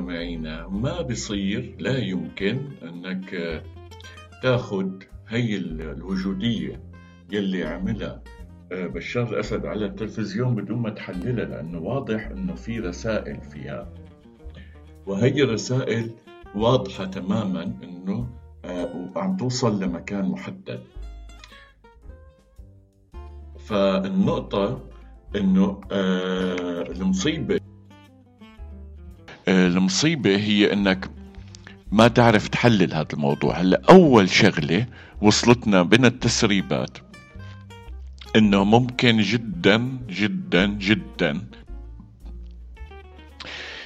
مستمعينا ما بصير لا يمكن أنك تاخد هي الوجودية يلي عملها. آه، بشار الأسد على التلفزيون بدون ما تحللها لأنه واضح أنه في رسائل فيها. وهي الرسائل واضحة تماما أنه آه، عم توصل لمكان محدد. فالنقطة أنه آه، المصيبة المصيبة هي أنك ما تعرف تحلل هذا الموضوع. هلا أول شغلة وصلتنا من التسريبات إنه ممكن جدا جدا جدا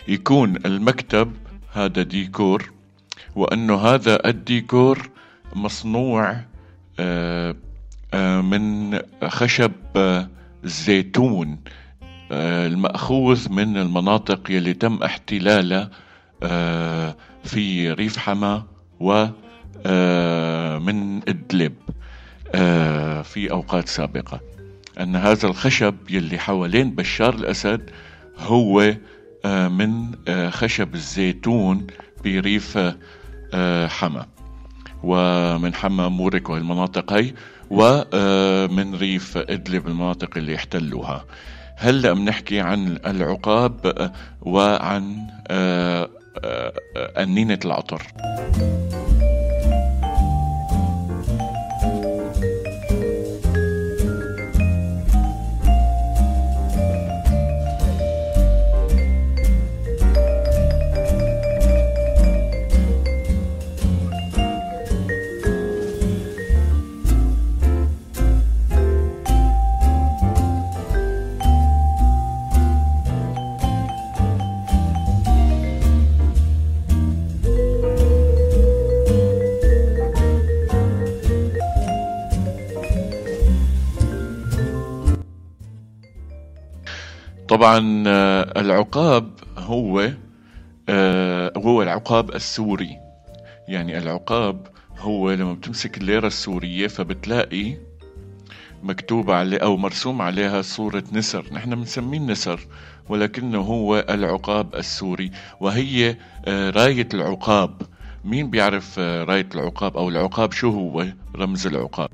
يكون المكتب هذا ديكور وإنه هذا الديكور مصنوع آه، آه، من خشب الزيتون آه، المأخوذ من المناطق يلي تم احتلالها في ريف حما ومن إدلب آه، في أوقات سابقة. أن هذا الخشب يلي حوالين بشار الأسد هو آه، من آه، خشب الزيتون بريف حما. ومن حما مورك والمناطق هي ومن ريف إدلب المناطق اللي احتلوها. هلا بنحكي عن العقاب وعن أنينة العطر؟ طبعا آه، العقاب هو آه، هو العقاب السوري. يعني العقاب هو لما بتمسك الليرة السورية فبتلاقي مكتوب عليه أو مرسوم عليها صورة نسر. نحن بنسميه النسر ولكنه هو العقاب السوري. وهي آه، راية العقاب. مين بيعرف راية العقاب أو العقاب شو هو؟ رمز العقاب.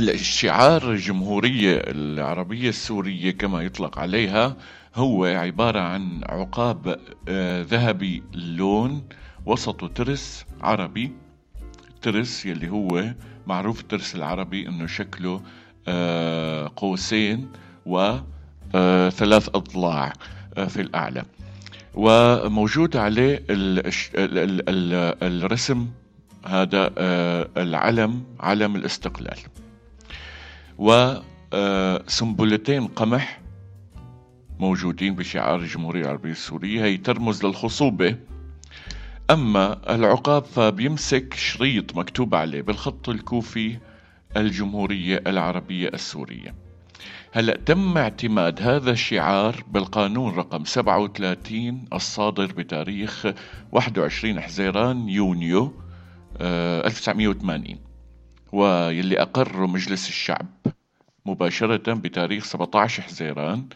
هلا الشعار الجمهورية العربية السورية كما يطلق عليها هو عبارة عن عقاب آه، ذهبي اللون وسطه ترس عربي. ترس يلي هو معروف الترس العربي إنه شكله آه، قوسين وثلاث آه، أضلاع في الأعلى. وموجود عليه الرسم هذا العلم علم الاستقلال. وسنبلتين قمح موجودين بشعار الجمهورية العربية السورية. هي ترمز للخصوبة. أما العقاب فبيمسك شريط مكتوب عليه بالخط الكوفي الجمهورية العربية السورية. هلا تم اعتماد هذا الشعار بالقانون رقم 37 الصادر بتاريخ 21 حزيران يونيو 1980 واللي أقره مجلس الشعب مباشرة بتاريخ 17 حزيران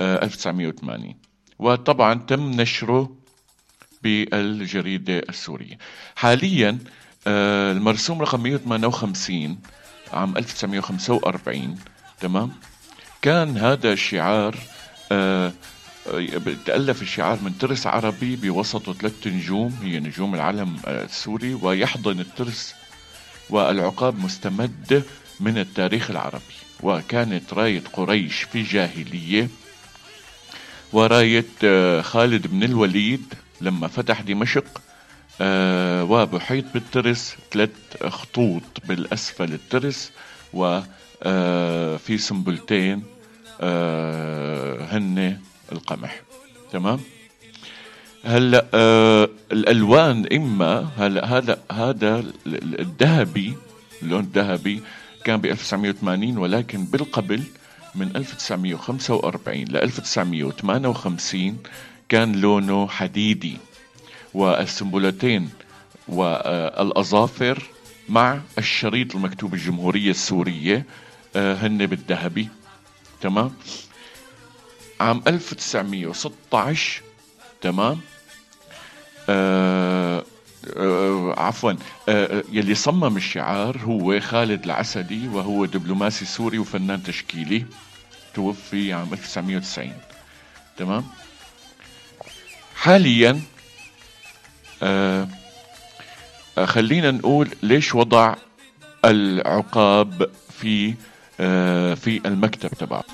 1980 وطبعا تم نشره بالجريدة السورية. حاليا آه، المرسوم رقم 158 عام 1945 تمام؟ كان هذا الشعار آه، تألف الشعار من ترس عربي بوسطه ثلاث نجوم هي نجوم العلم السوري ويحضن الترس والعقاب مستمد من التاريخ العربي وكانت راية قريش في جاهلية وراية آه، خالد بن الوليد لما فتح دمشق آه، وبحيط بالترس ثلاث خطوط بالأسفل الترس وفي آه، سنبلتين هن القمح. تمام؟ هلا آه الألوان إما هلا هذا هذا الذهبي اللون الذهبي كان ب 1980 ولكن بالقبل من 1945 ل 1958 كان لونه حديدي والسنبلتين والأظافر مع الشريط المكتوب الجمهورية السورية آه، هن بالذهبي. تمام؟ عام 1916 تمام؟ آه آه عفوا. آه يلي صمم الشعار هو خالد العسدي وهو دبلوماسي سوري وفنان تشكيلي توفي عام 1990 تمام؟ حاليا آه خلينا نقول ليش وضع العقاب في آه في المكتب تبعه.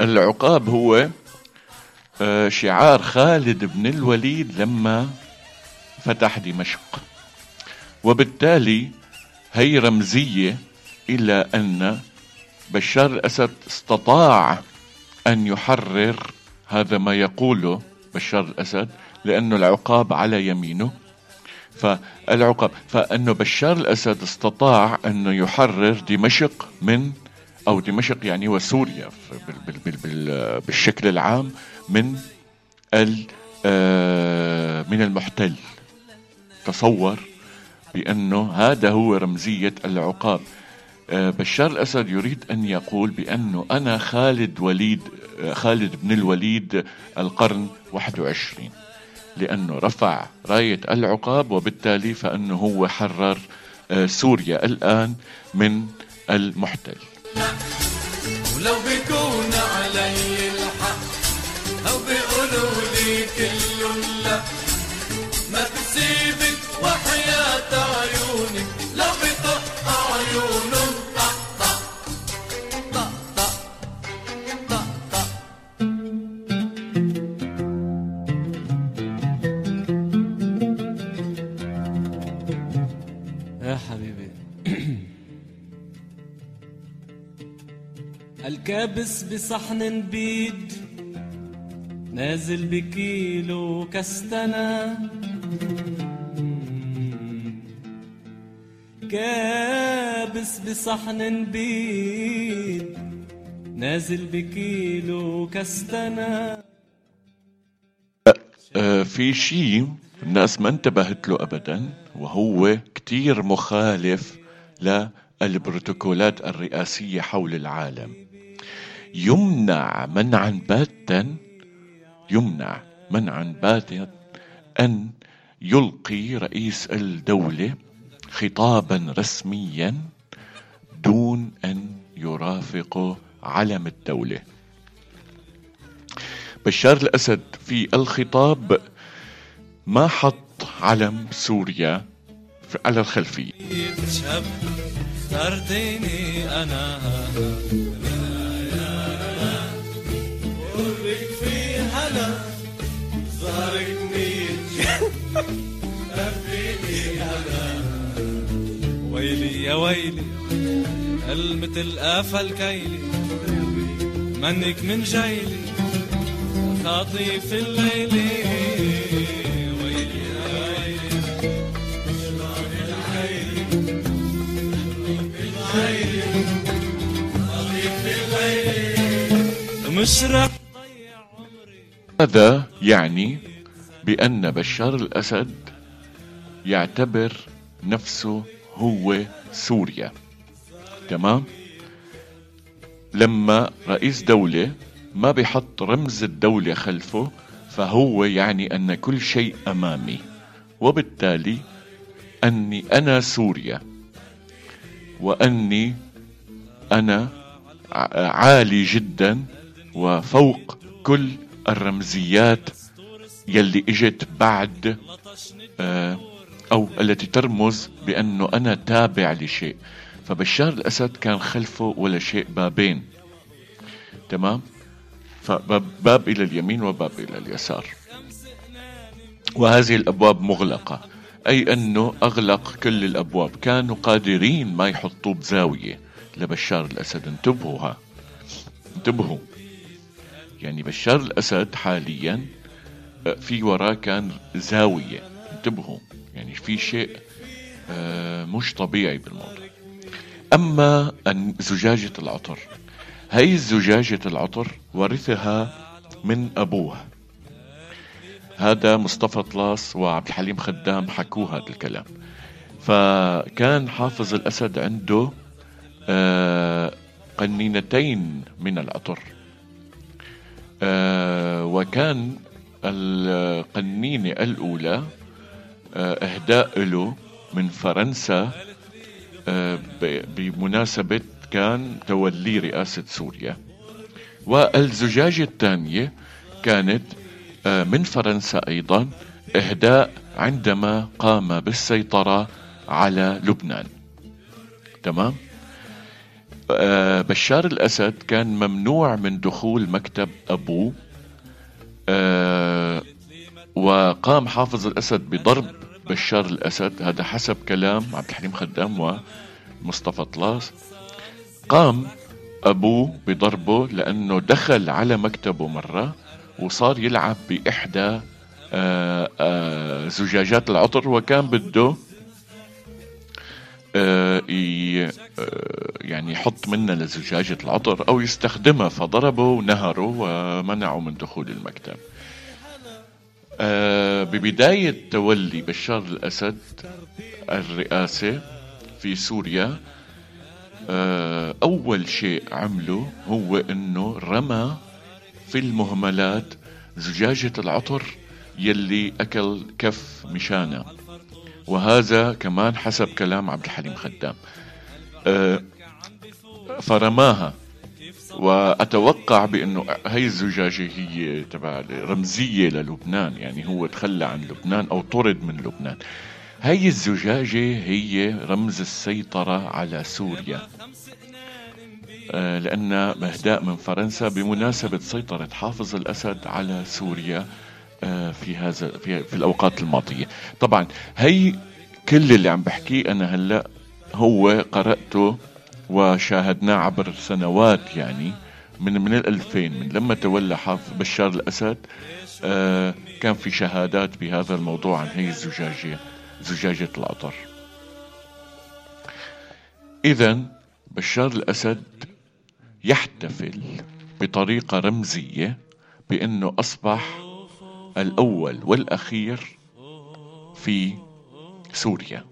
العقاب هو آه، شعار خالد بن الوليد لما فتح دمشق. وبالتالي هي رمزية إلى أن بشار الأسد استطاع أن يحرر هذا ما يقوله بشار الأسد لأنه العقاب على يمينه. فالعقاب فأنه بشار الأسد استطاع أنه يحرر دمشق من أو دمشق يعني وسوريا بالشكل العام من آه، من المحتل. تصور بأنه هذا هو رمزية العقاب. بشار الأسد يريد أن يقول بأنه أنا خالد وليد آه، خالد بن الوليد القرن 21 لأنه رفع راية العقاب وبالتالي فأنه هو حرر سوريا الآن من المحتل. ولو بيكون علي الحق أو بيقولوا لي كل الكابس بصحن بيد نازل بكيلو كستنة كابس بصحن بيد نازل بكيلو كستنة آه، في شيء الناس ما انتبهت له ابدا وهو كتير مخالف للبروتوكولات الرئاسية حول العالم. يمنع منعا باتا يمنع منعا باتا أن يلقي رئيس الدولة خطابا رسميا دون أن يرافق علم الدولة. بشار الأسد في الخطاب ما حط علم سوريا على الخلفية. أنا. ويلي يا ويلي المثل قافل كيلي منك من جيلي خاطيف الليلي. ويلي يا ويلي مش رح هذا يعني بأن بشار الأسد يعتبر نفسه هو سوريا. تمام؟ لما رئيس دولة ما بيحط رمز الدولة خلفه فهو يعني أن كل شيء أمامي وبالتالي أني أنا سوريا وأني أنا عالي جدا وفوق كل الرمزيات يلي إجت بعد آه، أو التي ترمز بانه أنا تابع لشيء. فبشار الأسد كان خلفه ولا شيء بابين. تمام؟ فباب إلى اليمين وباب إلى اليسار. وهذه الأبواب مغلقة. أي أنه أغلق كل الأبواب. كانوا قادرين ما يحطوه بزاوية. لبشار الأسد. انتبهوا ها. انتبهوا. يعني بشار الأسد حاليا آه، في وراه كان زاوية. انتبهوا يعني في شيء آه، مش طبيعي بالموضوع. أما زجاجة العطر. هي زجاجه العطر ورثها من ابوه هذا مصطفى طلاس وعبد الحليم خدام حكوا هذا الكلام. فكان حافظ الأسد عنده آه، قنينتين من العطر. وكان القنينة الأولى آه، إهداء له من فرنسا بمناسبة كان تولي رئاسة سوريا. والزجاجة الثانية كانت آه، من فرنسا أيضا إهداء عندما قام بالسيطرة على لبنان. تمام؟ آه، بشار الأسد كان ممنوع من دخول مكتب أبوه آه، وقام حافظ الأسد بضرب بشار الأسد. هذا حسب كلام عبد الحليم خدام ومصطفى طلاس. قام أبوه بضربه لأنه دخل على مكتبه مرة وصار يلعب بإحدى آه، آه، زجاجات العطر وكان بده آه، يعني يحط منها لزجاجة العطر أو يستخدمها فضربه ونهره ومنعه من دخول المكتب. ببداية تولي بشار الأسد الرئاسة في سوريا أول شيء عمله هو أنه رمى في المهملات زجاجة العطر يلي أكل كف مشانا وهذا كمان حسب كلام عبد الحليم خدام. أه فرماها وأتوقع بأنه هي الزجاجة هي تبع رمزية للبنان يعني هو تخلى عن لبنان أو طرد من لبنان. هي الزجاجة هي رمز السيطرة على سوريا. آه، لأن إهداء من فرنسا بمناسبة سيطرة حافظ الأسد على سوريا في هذا في, في الأوقات الماضية. طبعا هي كل اللي عم بحكيه أنا هلأ هو قرأته وشاهدناه عبر سنوات يعني من من الألفين من لما تولى حافظ بشار الأسد آه، كان في شهادات بهذا الموضوع عن هي الزجاجة زجاجة العطر إذا بشار الأسد يحتفل بطريقة رمزية بأنه أصبح الأول والأخير في سوريا.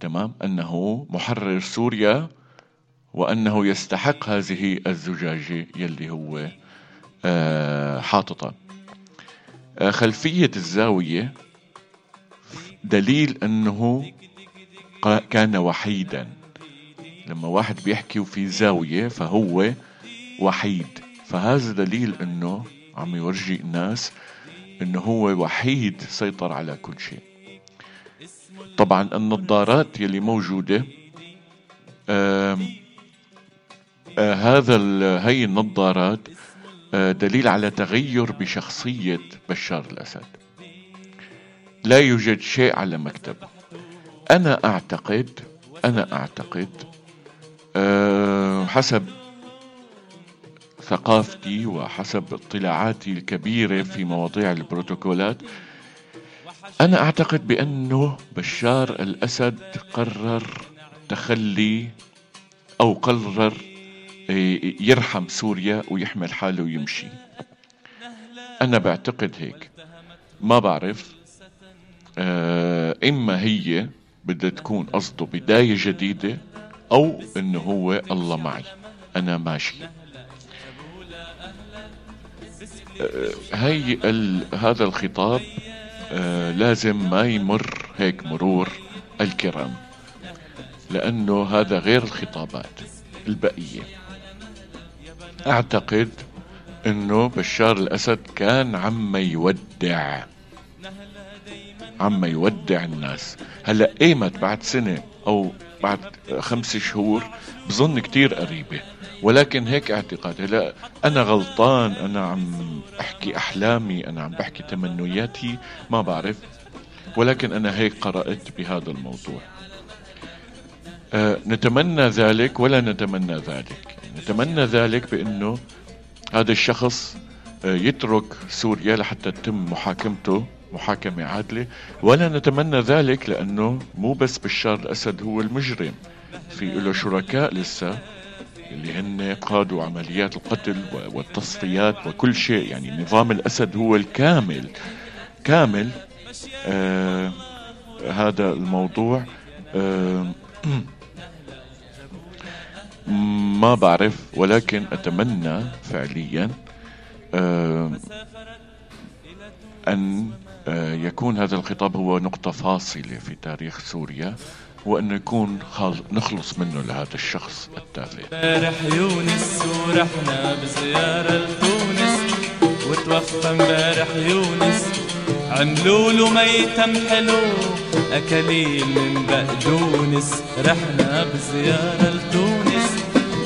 تمام؟ أنه محرر سوريا وأنه يستحق هذه الزجاجة يلي هو آه حاططها. آه خلفية الزاوية دليل أنه كان وحيدا. لما واحد بيحكي وفي زاوية فهو وحيد. فهذا دليل أنه عم يورجي الناس إنه هو وحيد سيطر على كل شيء. طبعا النظارات يلي موجودة آه هذا هي النظارات آه دليل على تغير بشخصية بشار الأسد. لا يوجد شيء على مكتبه أنا أعتقد أنا أعتقد أه حسب ثقافتي وحسب اطلاعاتي الكبيرة في مواضيع البروتوكولات أنا أعتقد بأنه بشار الأسد قرر تخلي أو قرر آه، يرحم سوريا ويحمل حاله ويمشي. أنا بعتقد هيك. ما بعرف آه، إما هي بدها تكون قصده بداية جديدة أو إنه هو الله معي. أنا ماشي. هي ال... هذا الخطاب آه لازم ما يمر هيك مرور الكرام لأنه هذا غير الخطابات البقية. أعتقد إنه بشار الأسد كان عم يودع عم يودع الناس. هلأ إيمت بعد سنة أو بعد خمس شهور بظن كتير قريبة. ولكن هيك اعتقاد هلا أنا غلطان أنا عم أحكي أحلامي أنا عم بحكي تمنياتي ما بعرف. ولكن أنا هيك قرأت بهذا الموضوع. أه نتمنى ذلك ولا نتمنى ذلك. نتمنى ذلك بإنه هذا الشخص أه يترك سوريا لحتى تتم محاكمته. محاكمة عادلة. ولا نتمنى ذلك لأنه مو بس بشار الأسد هو المجرم. في له شركاء لسه اللي هن قادوا عمليات القتل والتصفيات وكل شيء. يعني نظام الأسد هو الكامل. كامل آه هذا الموضوع آه ما بعرف. ولكن أتمنى فعليا آه أن يكون هذا الخطاب هو نقطة فاصلة في تاريخ سوريا وأنه يكون نخلص منه لهذا الشخص التافه امبارح يونس ورحنا بزيارة لتونس وتوفى امبارح يونس. عملوا له ميتم حلو أكليل من بقدونس رحنا بزيارة لتونس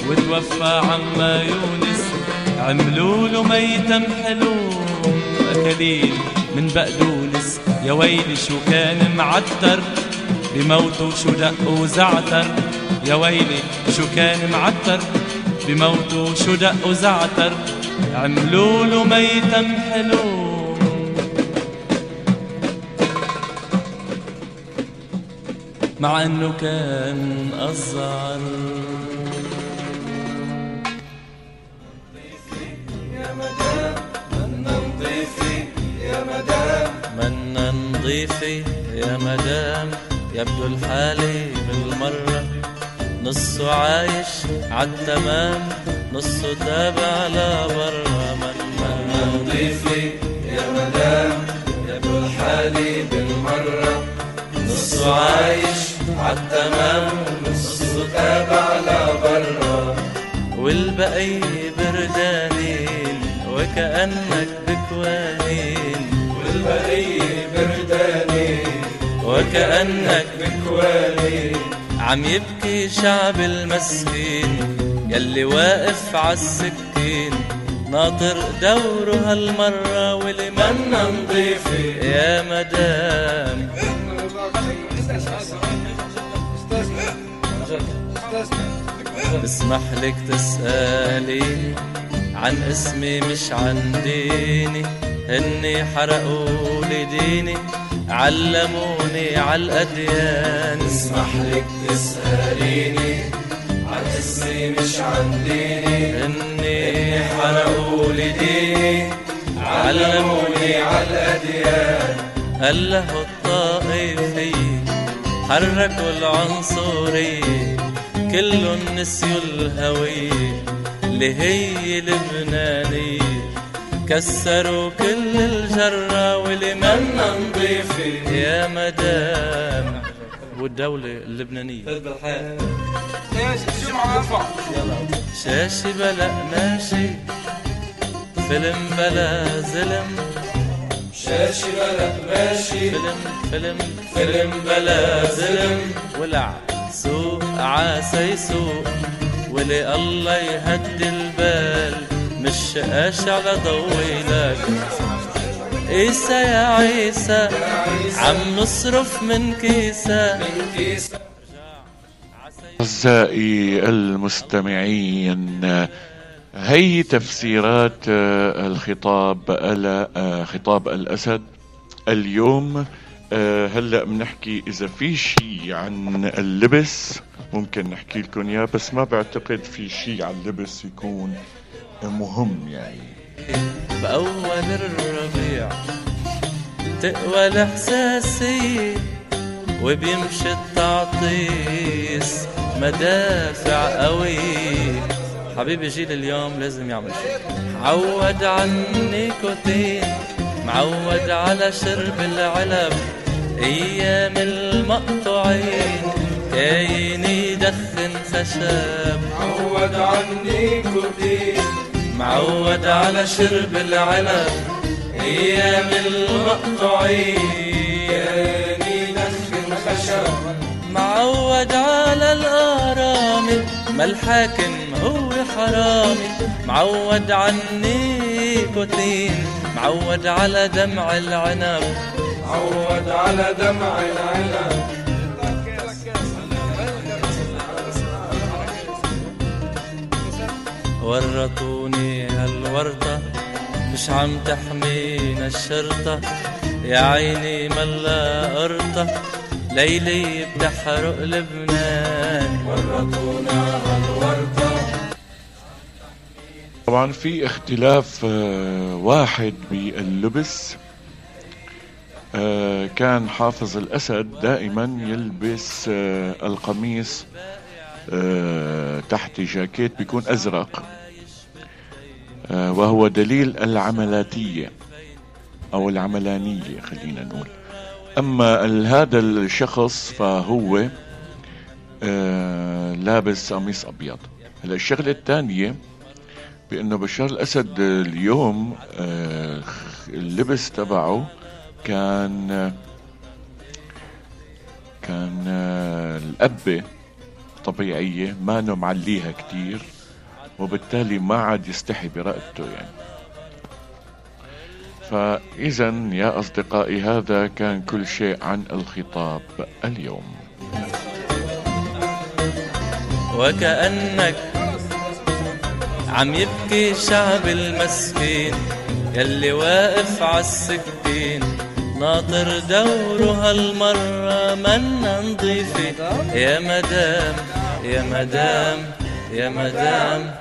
وتوفى عما يونس. عملوا له ميتم حلو أكليل من بقدونس يا ويلي شو كان معتر بموته شو دق وزعتر. يا ويلي شو كان معتر بموته شو دق وزعتر. عملوا له ميتم حلو مع إنه كان أصغر ضيفي يا مدام يبدو الحالي بالمرة. نصه عايش عالتمام نصه تابع لبرا من من ضيفي يا مدام يبدو الحالي بالمرة. نصه عايش عالتمام نصه تابع لبرا والبقي بردانين وكأنك بكوانين والبقي برداني وكأنك بكواني عم يبكي شعب المسكين يلي واقف عالسكين. ناطر دوره هالمرة ولمن نضيفي يا مدام. اسمح لك تسأليني عن اسمي مش عن ديني. هني حرقوا لي ديني علموني عالأديان اسمح لك تسأليني عن اسمي مش عن ديني. هني حرقوا لي ديني علموني عالأديان هله الطائفي حركوا العنصرية كلهم نسيوا الهوية اللي هي لبنانية كسروا كل الجرة ولمن نضيفي يا مدام. والدولة اللبنانية. شاشي بلا ماشي. فيلم بلا زلم شاشي بلا ماشي. فيلم فيلم فيلم بلا زلم ولع. سوق عاسى يسوق ولي الله يهدي البال. مش على ضوي لك عيسى يا عيسى عم نصرف من كيسة. أعزائي المستمعين هي تفسيرات آه، الخطاب آه، خطاب الأسد. اليوم آه، هلأ بنحكي إذا في شيء عن اللبس. ممكن نحكي لكم إياه بس ما بعتقد في شيء عن اللبس يكون مهم يعني. بأول الربيع تقوى الإحساسية وبيمشي التعطيس. مدافع قوية حبيبي جيل اليوم لازم يعمل شيء. عود على النيكوتين معود على شرب العلب. أيام المقطوعين كاين يدخن خشب. عود عني كوتين معود على شرب العنب أيام المقطوعين يدخن خشب معود على الارامل ما الحاكم هو حرامي معود على النيكوتين معود على دمع العنب. عود على دمع العنب. ورطوني هالورطة مش عم تحمينا الشرطة. يا عيني ملا قرطة ليلي بتحرق لبنان. ورطونا هالورطة. طبعا في اختلاف آه، واحد باللبس. آه، كان حافظ الأسد دائما يلبس آه، القميص. تحت جاكيت بيكون أزرق. آه، وهو دليل العملاتية أو العملانية خلينا نقول. أما هذا الشخص فهو آه، لابس قميص أبيض. هلا الشغلة الثانية بأنه بشار الأسد اليوم آه، اللبس تبعه كان كان آه، الأبة طبيعية ما معليها كتير وبالتالي ما عاد يستحي برقبته يعني. فإذا يا أصدقائي هذا كان كل شيء عن الخطاب اليوم. وكأنك عم يبكي شعب المسكين يلي واقف عالسكين. ناطر دوره هالمرة منا نضيفة يا مدام يا مدام يا مدام.